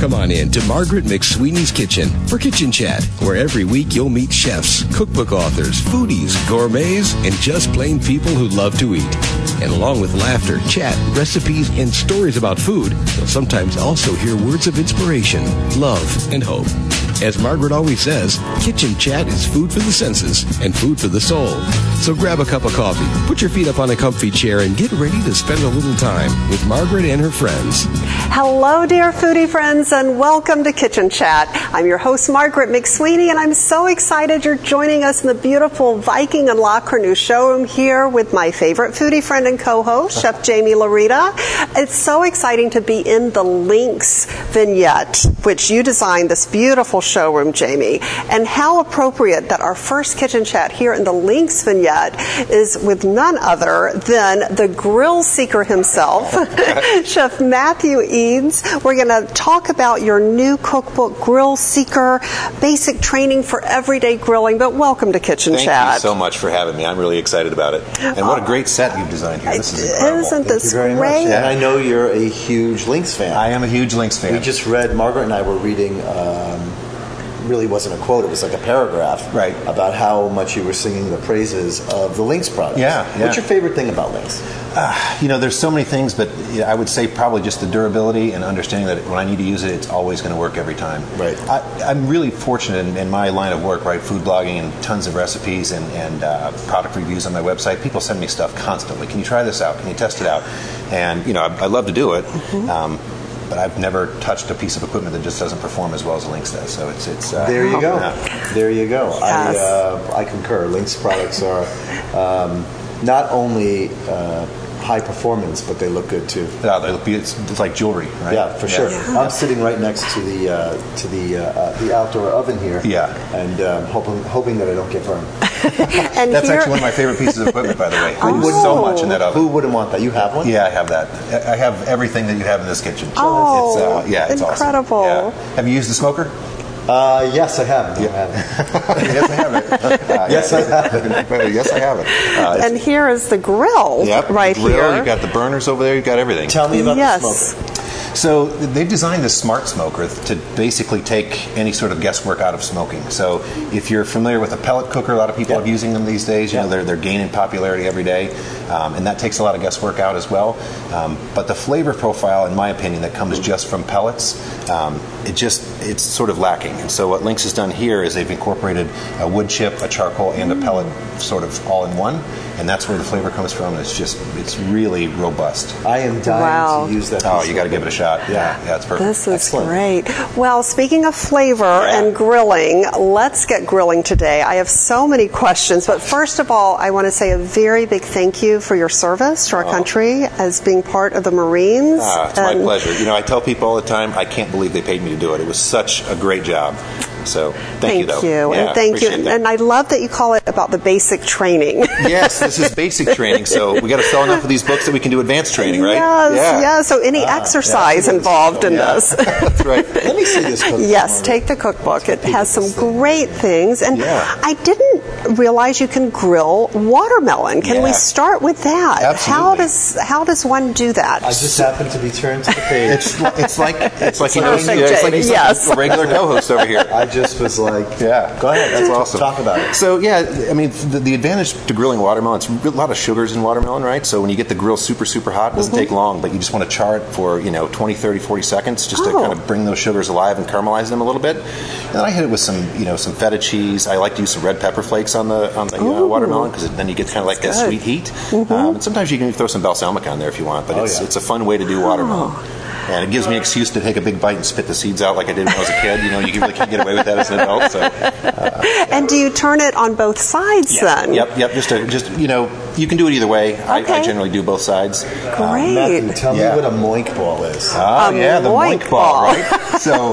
Come on in to Margaret McSweeney's Kitchen for Kitchen Chat, where every week you'll meet chefs, cookbook authors, foodies, gourmets, and just plain people who love to eat. And along with laughter, chat, recipes, and stories about food, you'll sometimes also hear words of inspiration, love, and hope. As Margaret always says, kitchen chat is food for the senses and food for the soul. So grab a cup of coffee, put your feet up on a comfy chair, and get ready to spend a little time with Margaret and her friends. Hello, dear foodie friends, and welcome to Kitchen Chat. I'm your host, Margaret McSweeney, and I'm so excited you're joining us in the beautiful Viking and La showroom here with my favorite foodie friend and co-host, Chef Jaime Laurita. It's so exciting to be in the Lynx vignette, which you designed this beautiful showroom, Jaime. And how appropriate that our first kitchen chat here in the Lynx vignette is with none other than the grill seeker himself, Chef Matthew Eads. We're going to talk about your new cookbook, Grill Seeker, basic training for everyday grilling. But welcome to Kitchen Thank Chat. Thank you so much for having me. I'm really excited about it. And what a great set you've designed here. This is incredible. Isn't this very much. great? And I know you're a huge Lynx fan. I am a huge Lynx fan. we just read, Margaret and I were reading, um, really wasn't a quote, it was like a paragraph. Right. About how much you were singing the praises of the Lynx product. Yeah, yeah. What's your favorite thing about Lynx? you know, there's so many things, but I would say probably just the durability and understanding that when I need to use it, it's always going to work every time. Right. I, I'm really fortunate in, in my line of work, right? Food blogging and tons of recipes and, and uh, product reviews on my website. People send me stuff constantly. Can you try this out? Can you test it out? And you know, I, I love to do it. Um, but I've never touched a piece of equipment that just doesn't perform as well as Lynx does. So it's it's. Uh, There you go. yeah. There you go. Yes. I, uh, I concur. Lynx products are um, not only uh, high performance, but they look good too. Yeah, they look, it's, it's like jewelry, right? Yeah, for sure. I'm sitting right next to the uh, to the uh, uh, the outdoor oven here. Yeah. and um, hoping hoping that I don't get burned. And That's here, actually one of my favorite pieces of equipment, by the way. I use Oh. so much in that oven. Who wouldn't want that? You have one? Yeah, I have that. I I have everything that you have in this kitchen. Oh, it's, uh, yeah, it's awesome. incredible. Yeah. Have you used the smoker? Uh, yes, I have. No, yes, I have it. Uh, Yes, I have it. yes, I have it. Uh, and here is the grill yep, right grill, here. You've got the burners over there. You've got everything. Tell me about yes. the smoker. So they've designed this smart smoker to basically take any sort of guesswork out of smoking. So if you're familiar with a pellet cooker, a lot of people Yeah. are using them these days. You know, they're, they're gaining popularity every day, um, and that takes a lot of guesswork out as well. Um, but the flavor profile, in my opinion, that comes just from pellets, um, it just it's sort of lacking. And so what Lynx has done here is they've incorporated a wood chip, a charcoal, and a pellet sort of all in one, and that's where the flavor comes from. It's just it's really robust. I am dying Wow. to use that. Oh, you got to give it a shot. Yeah, yeah, it's perfect. This is Excellent. great. Well, speaking of flavor and grilling, let's get grilling today. I have so many questions, but first of all, I want to say a very big thank you for your service to our country as being part of the Marines. Ah, it's my pleasure. You know, I tell people all the time, I can't believe they paid me to do it. It was such a great job. So thank, you, though. you, Yeah, and thank you, that. and I love that you call it about the basic training. yes, this is basic training. So we got to sell enough of these books that we can do advanced training, right? Yes, yeah. yes. So any ah, exercise yes. involved in Yeah. this. That's right. Let me see this cookbook. Yes, Margaret. take the cookbook. It has some thing. great things. And Yeah. I didn't realize you can grill watermelon. Can we start with that? Absolutely. How does how does one do that? I just happened to be turned to the page. It's it's like it's like you know Perfect, yeah, it's like yes. a regular co-host over here. I just was like, Yeah, Go ahead. That's awesome. Talk about it. So yeah, I mean the, the advantage to grilling watermelon, it's a lot of sugars in watermelon, right? So when you get the grill super super hot, it doesn't take long, but you just want to char it for you know 20, 30, 40 seconds just to Oh. kind of bring those sugars alive and caramelize them a little bit. And then I hit it with some you know some feta cheese. I like to use some red pepper flakes on the on the uh, watermelon because then you get kind of like that good. sweet heat. Um, and sometimes you can throw some balsamic on there if you want, but Oh, it's yeah. it's a fun way to do watermelon. Oh. And it gives me an excuse to take a big bite and spit the seeds out like I did when I was a kid. You know, you really can't get away with that as an adult. So uh, and do you turn it on both sides then? Yep, yep. Just to, just you know, you can do it either way. I, I generally do both sides. Great. Matthew, tell Yeah. me what a moink ball is. Oh A yeah, the moink moink ball, ball. right? So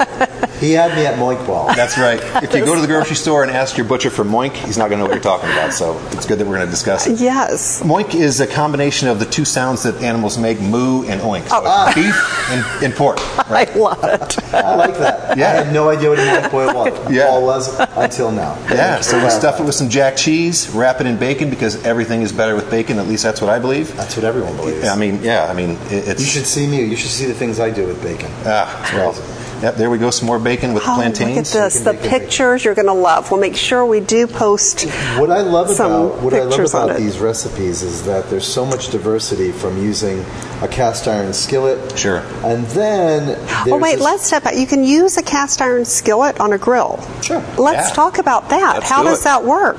he had me at moink ball. that's right. If you go to the grocery store and ask your butcher for moink, he's not going to know what you're talking about. So it's good that we're going to discuss it. Yes. Moink is a combination of the two sounds that animals make, moo and oink. So Oh. it's beef and, and pork. I love it. I like that. Yeah. I had no idea what a moink boy was, Yeah. ball was until now. Yeah, so we stuff it with some jack cheese, wrap it in bacon because everything is better with bacon. At least that's what I believe. That's what everyone believes. I mean, yeah, I mean, it's you should see me. You should see the things I do with bacon. Ah, well, Yep, there we go. Some more bacon with Oh, plantains. look at this. The pictures you're going to love. We'll make sure we do post What I love some about what I love about these recipes is that there's so much diversity from using a cast iron skillet. Sure. And then Oh wait, let's step back. You can use a cast iron skillet on a grill. Sure. Let's Yeah. talk about that. Let's How do does it. that work?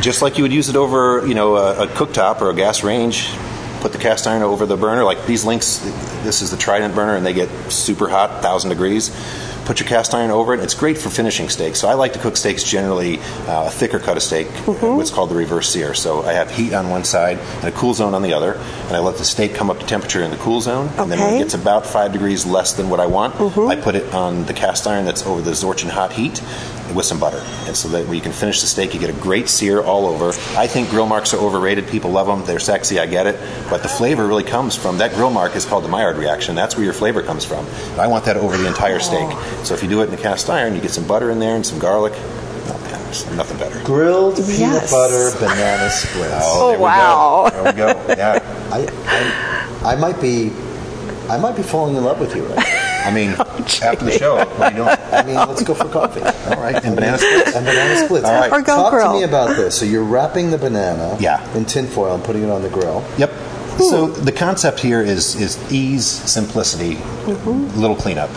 just like you would use it over, you know, a, a cooktop or a gas range. Put the cast iron over the burner. Like these Lynx, this is the Trident burner, and they get super hot, thousand degrees. Put your cast iron over it. It's great for finishing steaks. So I like to cook steaks generally uh, a thicker cut of steak, Mm-hmm. what's called the reverse sear. So I have heat on one side and a cool zone on the other, and I let the steak come up to temperature in the cool zone. Okay. And then when it gets about five degrees less than what I want, Mm-hmm. I put it on the cast iron that's over the Zorchin hot heat with some butter. And so that when you can finish the steak, you get a great sear all over. I think grill marks are overrated. People love them. They're sexy. I get it. But the flavor really comes from that grill mark is called the Maillard reaction. That's where your flavor comes from. And I want that over the entire steak. Oh. So if you do it in the cast iron, you get some butter in there and some garlic. Oh nothing better. grilled peanut Yes. butter banana splits. Oh, there we oh, wow. go. There we go. Yeah. I, I, I might be, I might be falling in love with you right now. I mean, after the show, what are you doing? I mean, let's go for coffee. All right. And banana splits? And banana splits. All right. Or go Talk grill. to me about this. So you're wrapping the banana Yeah. in tinfoil and putting it on the grill. Yep. So the concept here is is ease, simplicity, mm-hmm. little cleanup.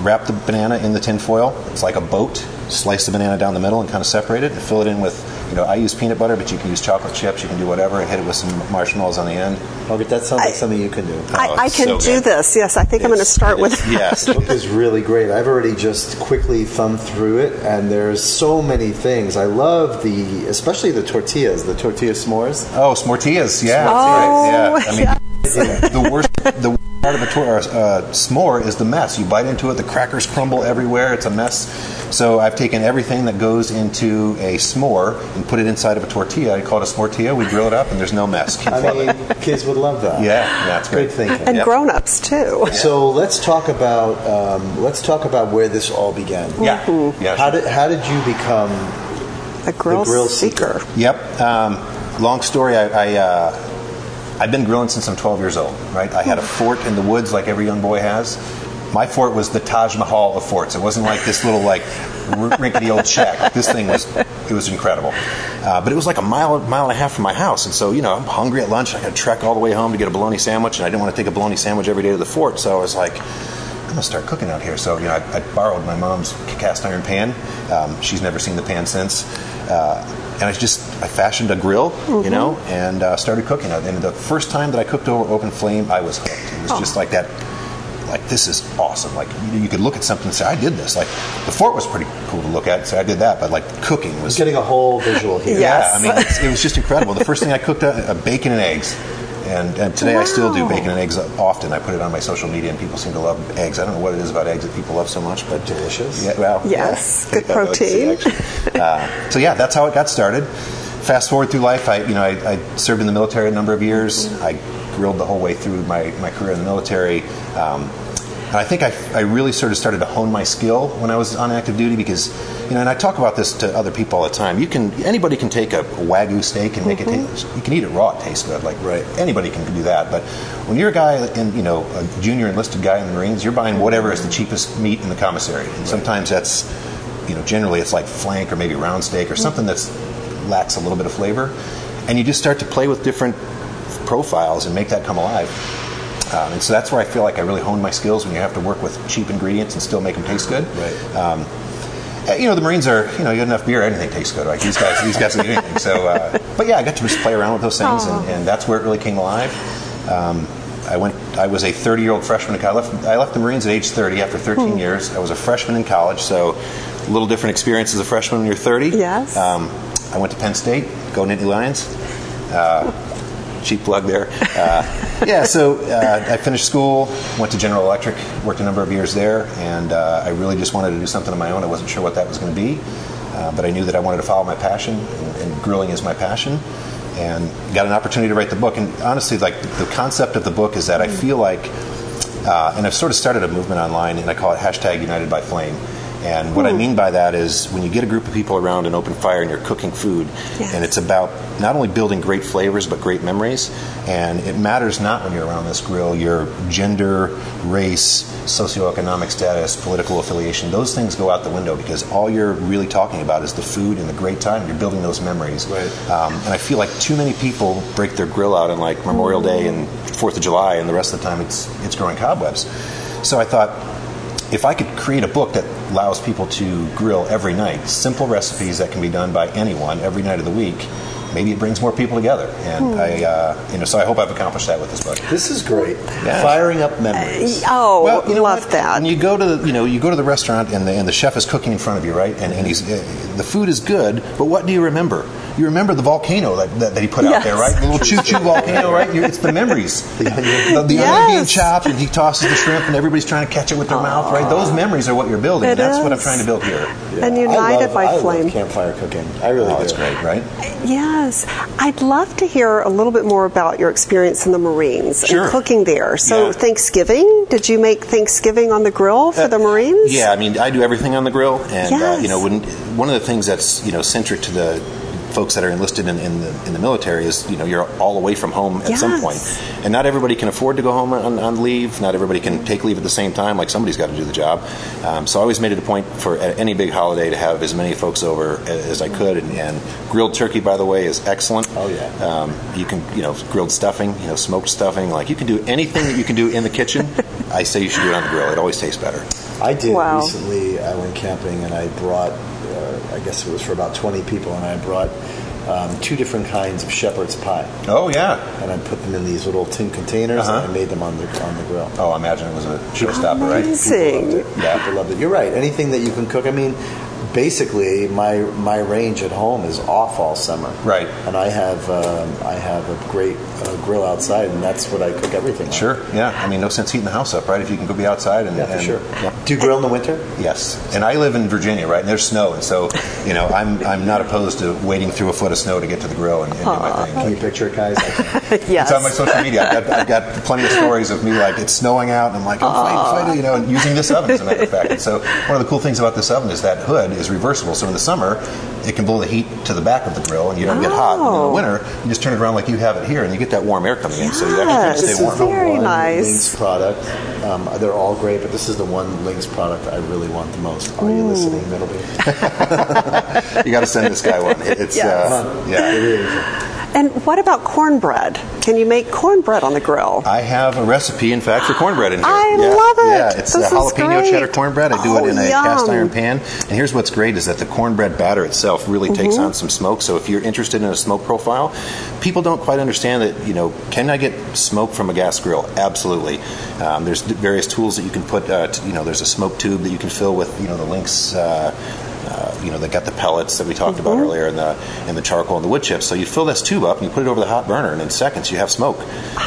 Wrap the banana in the tin foil. It's like a boat. Slice the banana down the middle and kind of separate it, and fill it in with, you know, I use peanut butter, but you can use chocolate chips. You can do whatever, and hit it with some marshmallows on the end. Okay, that sounds like something you can do. I, Oh, I it's can so do good. this. Yes, I think I'm going to start with. is- yes. The book is really great. I've already just quickly thumbed through it, and there's so many things. I love the, especially the tortillas, the tortilla s'mores. Oh, s'moretillas, yeah. Oh, yeah. I mean, the worst, the worst part of a tor- uh, s'more is the mess. You bite into it, the crackers crumble everywhere. It's a mess. So I've taken everything that goes into a s'more and put it inside of a tortilla. I call it a s'moretilla. We grill it up, and there's no mess. Kids I mean, it. kids would love that. Yeah, yeah, it's great. Thinking. And Yep. grown-ups too. So let's talk about um, let's talk about where this all began. Yeah, yeah. How did how did you become? A grill, grill seeker. Yep. Um, long story. I, I uh, I've been grilling since I'm 12 years old. Right. I had a fort in the woods like every young boy has. My fort was the Taj Mahal of forts. It wasn't like this little like r- rickety old shack. This thing was it was incredible. Uh, but it was like a mile mile and a half from my house, and so you know I'm hungry at lunch. I got to trek all the way home to get a bologna sandwich, and I didn't want to take a bologna sandwich every day to the fort. So I was like. I'm gonna start cooking out here. So you know, I, I borrowed my mom's cast iron pan. Um, she's never seen the pan since, and I just I fashioned a grill, you know, and uh, started cooking it. And the first time that I cooked over open flame, I was hooked. It was just like that. Like this is awesome. Like you, you could look at something and say, "I did this." Like the fort was pretty cool to look at, say, "I did that," but like cooking was Getting a whole visual here. Yes. yeah, I mean, it was just incredible. The first thing I cooked, uh, uh, bacon and eggs. And, and today I still do bacon and eggs often. I put it on my social media, and people seem to love eggs. I don't know what it is about eggs that people love so much, but Delicious. Yeah, well, Yes, yeah. good see, protein. uh, so yeah, that's how it got started. Fast forward through life, I you know I, I served in the military a number of years. I grilled the whole way through my, my career in the military. Um, and I think I, I really sort of started to hone my skill when I was on active duty because, you know, and I talk about this to other people all the time. You can anybody can take a wagyu steak and make it mm-hmm. taste. You can eat it raw; it tastes good. Like Right. anybody can do that. But when you're a guy in, you know, a junior enlisted guy in the Marines, you're buying whatever is the cheapest meat in the commissary. And sometimes that's, you know, generally it's like flank or maybe round steak or something that's lacks a little bit of flavor, and you just start to play with different profiles and make that come alive. Um, and so that's where I feel like I really hone my skills when you have to work with cheap ingredients and still make them taste good. Right. Um, uh, you know, the Marines are, you know, you get enough beer, anything tastes good. Like these guys, these guys will do anything. So, uh, but yeah, I got to just play around with those things, and, and that's where it really came alive. Um, I went. I was a 30-year-old freshman. I left. I left the Marines at age 30 after 13 years. I was a freshman in college, so a little different experience as a freshman when you're 30. Yes. Um, I went to Penn State. Go Nittany Lions. Uh, cheap plug there. Uh, yeah, so uh, I finished school, went to General Electric, worked a number of years there, and uh, I really just wanted to do something on my own. I wasn't sure what that was going to be, uh, but I knew that I wanted to follow my passion, and, and grilling is my passion. And got an opportunity to write the book. And honestly, like the concept of the book is that I feel like, uh, and I've sort of started a movement online, and I call it hashtag United by Flame. And what I mean by that is when you get a group of people around an open fire and you're cooking food, Yes. and it's about not only building great flavors but great memories. And it matters not when you're around this grill your gender, race, socioeconomic status, political affiliation. Those things go out the window because all you're really talking about is the food and the great time. You're building those memories. Right. Um, and I feel like too many people break their grill out on like Memorial Day and Fourth of July, and the rest of the time it's it's growing cobwebs. So I thought if I could create a book that allows people to grill every night, simple recipes that can be done by anyone every night of the week, maybe it brings more people together. And I, uh, you know, so I hope I've accomplished that with this book. This is great. Yeah. Firing up memories. Oh, Well, you know love what? that. When you go to the, you know you go to the restaurant and the, and the chef is cooking in front of you, right? And, and he's uh, the food is good, but what do you remember? You remember the volcano that, that, that he put out there, right? The little choo choo volcano, right? You, it's the memories. The onion, the, the Yes. onion being chopped, and he tosses the shrimp, and everybody's trying to catch it with their mouth, right? Those memories are what you're building. It That's what I'm trying to build here. And I united love, by I flame. Love campfire cooking. I really Oh, do. it's great, right? Yes, I'd love to hear a little bit more about your experience in the Marines Sure. and cooking there. So, Yeah. Thanksgiving, did you make Thanksgiving on the grill for the Marines? Uh, Yeah, I mean, I do everything on the grill, and uh, you know, when one of the things that's you know centric to the folks that are enlisted in, in the in the military is you know you're all away from home at some point, and not everybody can afford to go home on, on leave. Not everybody can take leave at the same time. Like somebody's got to do the job. Um, so I always made it a point for any big holiday to have as many folks over as I could, and, and grilled turkey, by the way, is excellent. Oh, yeah. Um, you can you know grilled stuffing, you know smoked stuffing. Like you can do anything that you can do in the kitchen. I say you should do it on the grill. It always tastes better. I did Wow. recently. I went camping and I brought, I guess it was for about 20 people, and I brought um, two different kinds of shepherd's pie. Oh yeah. And I put them in these little tin containers Uh-huh. and I made them on the on the grill. Oh, I imagine it was a showstopper, right? Amazing. People loved it. Yeah. People loved it. You're right. Anything that you can cook. I mean, basically, my my range at home is off all summer. Right. And I have um, I have a great uh, grill outside, and that's what I cook everything. on. Sure. Yeah. I mean, no sense heating the house up, right? If you can go be outside and Yeah, for and- sure. yeah. Do you grill in the winter? Yes, and I live in Virginia, right? And there's snow, and so you know I'm I'm not opposed to wading through a foot of snow to get to the grill and, and do my thing. Can you picture it, guys? Yes. It's on my social media. I've got, I've got plenty of stories of me like it's snowing out, and I'm like, I'm fighting, fighting, you know, and using this oven as a matter of fact. And so one of the cool things about this oven is that hood is reversible. So in the summer, it can blow the heat to the back of the grill, and you don't get hot. And in Oh. the winter, you just turn it around like you have it here, and you get that warm air coming in. So you actually can Yes. stay This warm. Very nice. Product. Um, they're all great, but this is the one Lynx product I really want the most. Are you listening, Middleby? You got to send this guy one. It's Yes. uh, yeah. It really is. And what about cornbread? Can you make cornbread on the grill? I have a recipe, in fact, for cornbread in here. I yeah. love it. Yeah, it's This a jalapeno great. cheddar cornbread. I do Oh, it in a yum. cast iron pan. And here's what's great is that the cornbread batter itself really Mm-hmm. takes on some smoke. So if you're interested in a smoke profile, people don't quite understand that. You know, can I get smoke from a gas grill? Absolutely. Um, there's various tools that you can put. Uh, t- you know, there's a smoke tube that you can fill with. You know, the Lynx. Uh, uh, you know, they got the pellets that we talked Mm-hmm. about earlier, and the and the charcoal and the wood chips. So you fill this tube up and you put it over the hot burner, and in seconds you have smoke.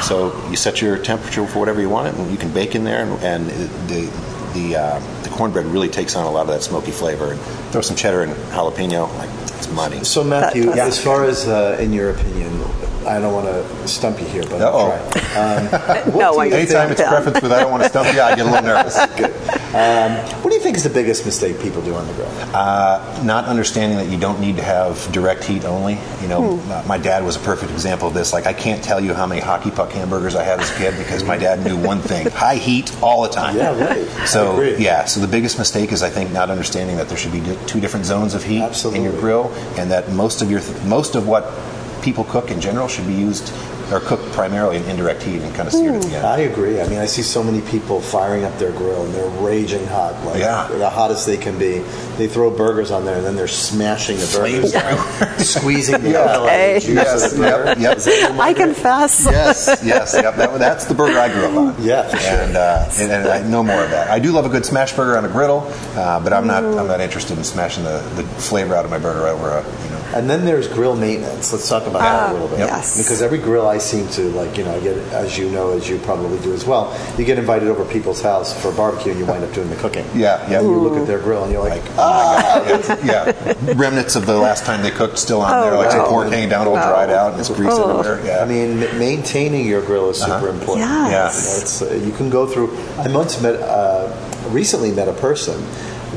So you set your temperature for whatever you want it, and you can bake in there, and, and the the uh, the cornbread really takes on a lot of that smoky flavor. And throw some cheddar and jalapeno, like it's money. So, Matthew, That- as far as uh, in your opinion, I don't want to stump you here, but I'll try. Um, No, I you Anytime it's preference with I don't want to stump you, I get a little nervous. Um, what do you think is the biggest mistake people do on the grill? Uh, not understanding that you don't need to have direct heat only. You know, Hmm. my dad was a perfect example of this. Like, I can't tell you how many hockey puck hamburgers I had as a kid because my dad knew one thing: high heat all the time. Yeah, right. So yeah, so the biggest mistake is I think not understanding that there should be two different zones of heat in your grill, and that most of your most of what people cook in general should be used or cooked primarily in indirect heat and kind of seared at the end. I agree. I mean, I see so many people firing up their grill and they're raging hot, like Yeah. the hottest they can be. They throw burgers on there and then they're smashing the burgers, Flames squeezing the Yeah. hell out of the juice Yes, the yep, yep. Is that your I confess. yes, yes, yep. That, that's the burger I grew up on. Yeah, sure. And, uh, and, and I know more of that. I do love a good smash burger on a griddle, uh, but I'm not. I'm not interested in smashing the, the flavor out of my burger over a you know. And then there's grill maintenance. Let's talk about that a little bit. Yep. yes. Because every grill I seem to like, you know, I get as you know, as you probably do as well. You get invited over people's house for barbecue, and you wind up doing the cooking. Yeah, yeah. And you look at their grill, and you're like, Like, oh my god, yeah, yeah. Remnants of the last time they cooked still on there, like some no. pork hanging down, all dried out, and it's grease Oh. everywhere. Yeah, I mean, maintaining your grill is super important. Yes. Yeah. You, know, it's, uh, you can go through. I once met, uh, recently met a person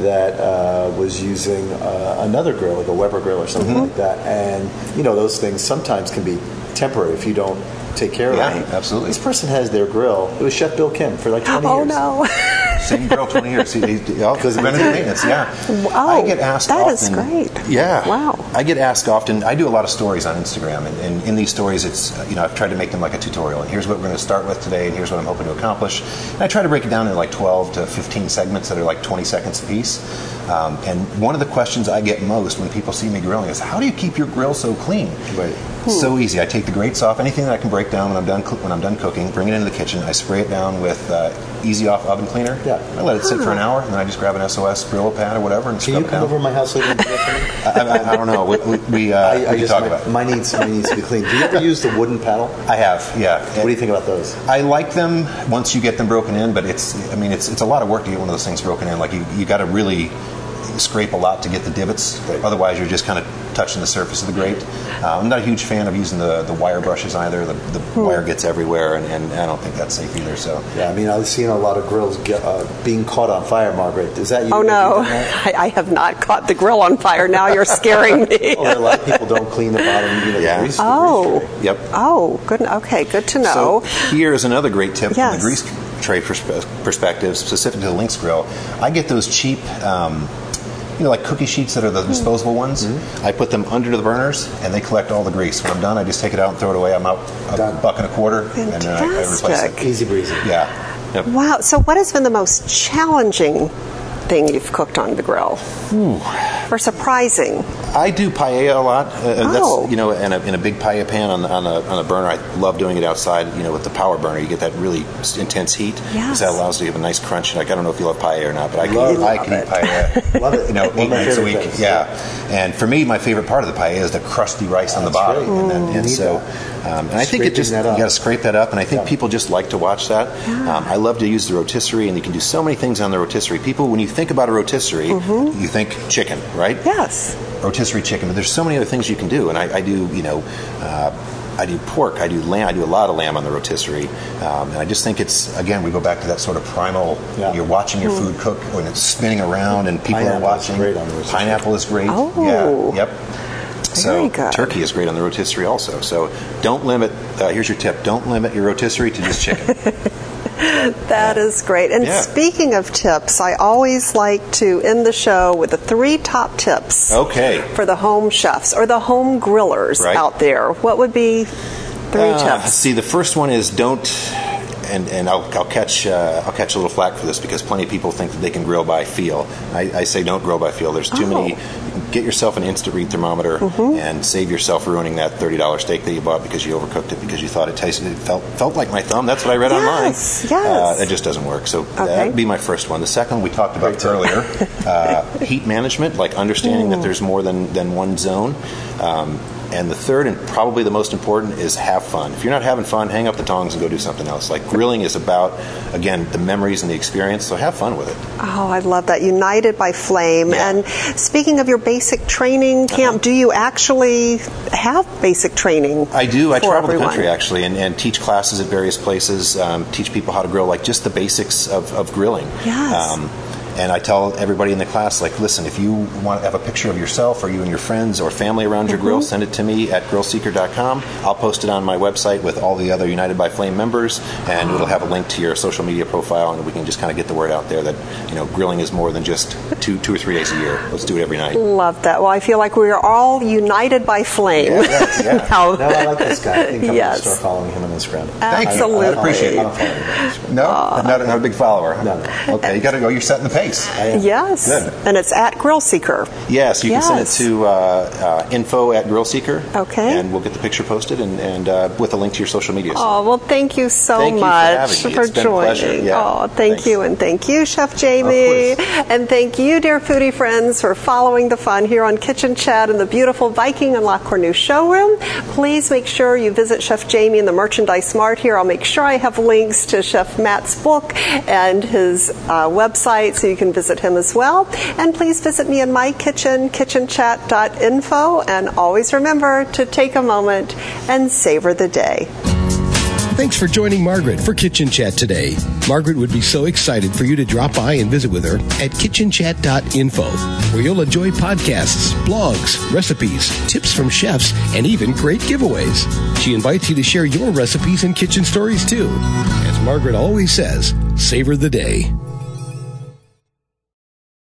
that uh, was using uh, another grill, like a Weber grill or something Mm-hmm. like that. And you know, those things sometimes can be temporary if you don't take care Yeah, of them. absolutely. This person has their grill. It was Chef Bill Kim for like 20 Oh years. Oh, no. Same grill, 20 years. Because he- preventative maintenance, yeah. Wow, I get asked that often. is great. Yeah. Wow. I get asked often. I do a lot of stories on Instagram, and, and in these stories, it's uh, you know I've tried to make them like a tutorial. And here's what we're going to start with today, and here's what I'm hoping to accomplish. And I try to break it down into like 12 to 15 segments that are like 20 seconds apiece. Um, and one of the questions I get most when people see me grilling is, "How do you keep your grill so clean?" Right. So easy. I take the grates off, anything that I can break down when I'm done coo- when I'm done cooking. Bring it into the kitchen. I spray it down with uh, Easy Off oven cleaner. Yeah. I let it sit for an hour, and then I just grab an SOS Brillo pad or whatever and Can scrub you it come down. over my house later and do that for me? I, I, I don't know. We, we, we, uh, I, I can just talk my, about. my needs my needs to be clean. Do you ever use the wooden paddle? I have, yeah. What do you think about those? I like them once you get them broken in, but it's I mean it's it's a lot of work to get one of those things broken in. Like you, you got to really scrape a lot to get the divots. Right. Otherwise, you're just kind of touching the surface of the grate. Uh, I'm not a huge fan of using the, the wire brushes either. The, the Hmm. wire gets everywhere, and, and I don't think that's safe either. So Yeah, I mean, I've seen a lot of grills get, uh, being caught on fire. Margaret, is that you? Oh Have you no. I, I have not caught the grill on fire. Now you're scaring me. Well, a lot of people don't clean the bottom. You know, Yeah. the grease, the Oh. grease yep. Oh, good. Okay, good to know. So here is another great tip Yes. from the grease tray perspe- perspective, specific to the Lynx grill. I get those cheap, um, you know, like cookie sheets that are the disposable ones. Mm-hmm. I put them under the burners, and they collect all the grease. When I'm done, I just take it out and throw it away. I'm out a Done. buck and a quarter, and then I, I replace Fantastic. it. Easy breezy. Yeah. Yep. wow. So, what has been the most challenging thing you've cooked on the grill? Or surprising? I do paella a lot. Uh, Oh. That's you know, in a, in a big paella pan on, on a on a burner. I love doing it outside. You know, with the power burner, you get that really intense heat. Yes. that allows you to have a nice crunch. Like I don't know if you love paella or not, but I can Love I it. can eat paella. Love it. You know, eight my nights a week. things, Yeah. and for me, my favorite part of the paella is the crusty rice on the bottom, great. and, then, and so. Um, and I think it just that you got to scrape that up, and I think Yeah. people just like to watch that. Um, I love to use the rotisserie, and you can do so many things on the rotisserie. People, when you think about a rotisserie, you think chicken, right? Yes. Rotisserie chicken, but there's so many other things you can do. And I, I do, you know, uh, I do pork, I do lamb, I do a lot of lamb on the rotisserie. Um, and I just think it's, again, we go back to that sort of primal, Yeah. you're watching your food cook when it's spinning around and people Pineapple are is watching. great on the rotisserie. Pineapple is great. Oh. Yeah, yep. So turkey is great on the rotisserie also. So don't limit, uh, here's your tip, don't limit your rotisserie to just chicken. That is great. And Yeah. speaking of tips, I always like to end the show with the three top tips Okay. for the home chefs or the home grillers Right. out there. What would be three Uh, tips? see, the first one is don't, and, and I'll, I'll catch uh, I'll catch a little flack for this because plenty of people think that they can grill by feel. I, I say don't grill by feel. There's too Oh. many. Get yourself an instant read thermometer Mm-hmm. and save yourself ruining that thirty dollars steak that you bought because you overcooked it because you thought it tasted it felt felt like my thumb. That's what I read Yes, online. yes. Uh, it just doesn't work. So Okay. that'd be my first one. The second we talked about Great earlier, uh, heat management, like understanding Mm. that there's more than than one zone. Um, and the third and probably the most important is have fun. If you're not having fun, hang up the tongs and go do something else. Like grilling is about, again, the memories and the experience, so have fun with it. Oh, I love that. United by Flame. Yeah. And speaking of your basic training camp, do you actually have basic training? I do. I travel the country actually and, and teach classes at various places, um, teach people how to grill, like just the basics of, of grilling. Yes. Um, and I tell everybody in the class, like, listen, if you want to have a picture of yourself or you and your friends or family around your Mm-hmm. grill, send it to me at grillseeker.com. I'll post it on my website with all the other United by Flame members, and it'll have a link to your social media profile, and we can just kind of get the word out there that you know grilling is more than just two, two or three days a year. Let's do it every night. Love that. Well, I feel like we are all united by flame. Yeah, yeah. now, No, I like this guy. I think I'm Yes. going to start following him on Instagram. Thank you. Absolutely. I appreciate I don't it. follow him on Instagram. No, not, a, not a big follower. No, no. Okay, you got to go. You're setting the pace. I yes. Good. And it's at Grill Seeker. Yes, you can send it to uh, uh, info at Grill Seeker. Okay. And we'll get the picture posted and, and uh, with a link to your social media. Oh, well, thank you so Thank you for much having me. It's been a joining. pleasure. Yeah. Oh, thank Thanks. you. And thank you, Chef Jaime. And thank you, dear foodie friends, for following the fun here on Kitchen Chat in the beautiful Viking and La Cornue showroom. Please make sure you visit Chef Jaime in the Merchandise Mart here. I'll make sure I have links to Chef Matt's book and his uh, website so you can visit him as well. And please visit me in my kitchen, kitchenchat.info. And always remember to take a moment and savor the day. Thanks for joining Margaret for Kitchen Chat today. Margaret would be so excited for you to drop by and visit with her at kitchenchat.info, where you'll enjoy podcasts, blogs, recipes, tips from chefs, and even great giveaways. She invites you to share your recipes and kitchen stories too. As Margaret always says, savor the day.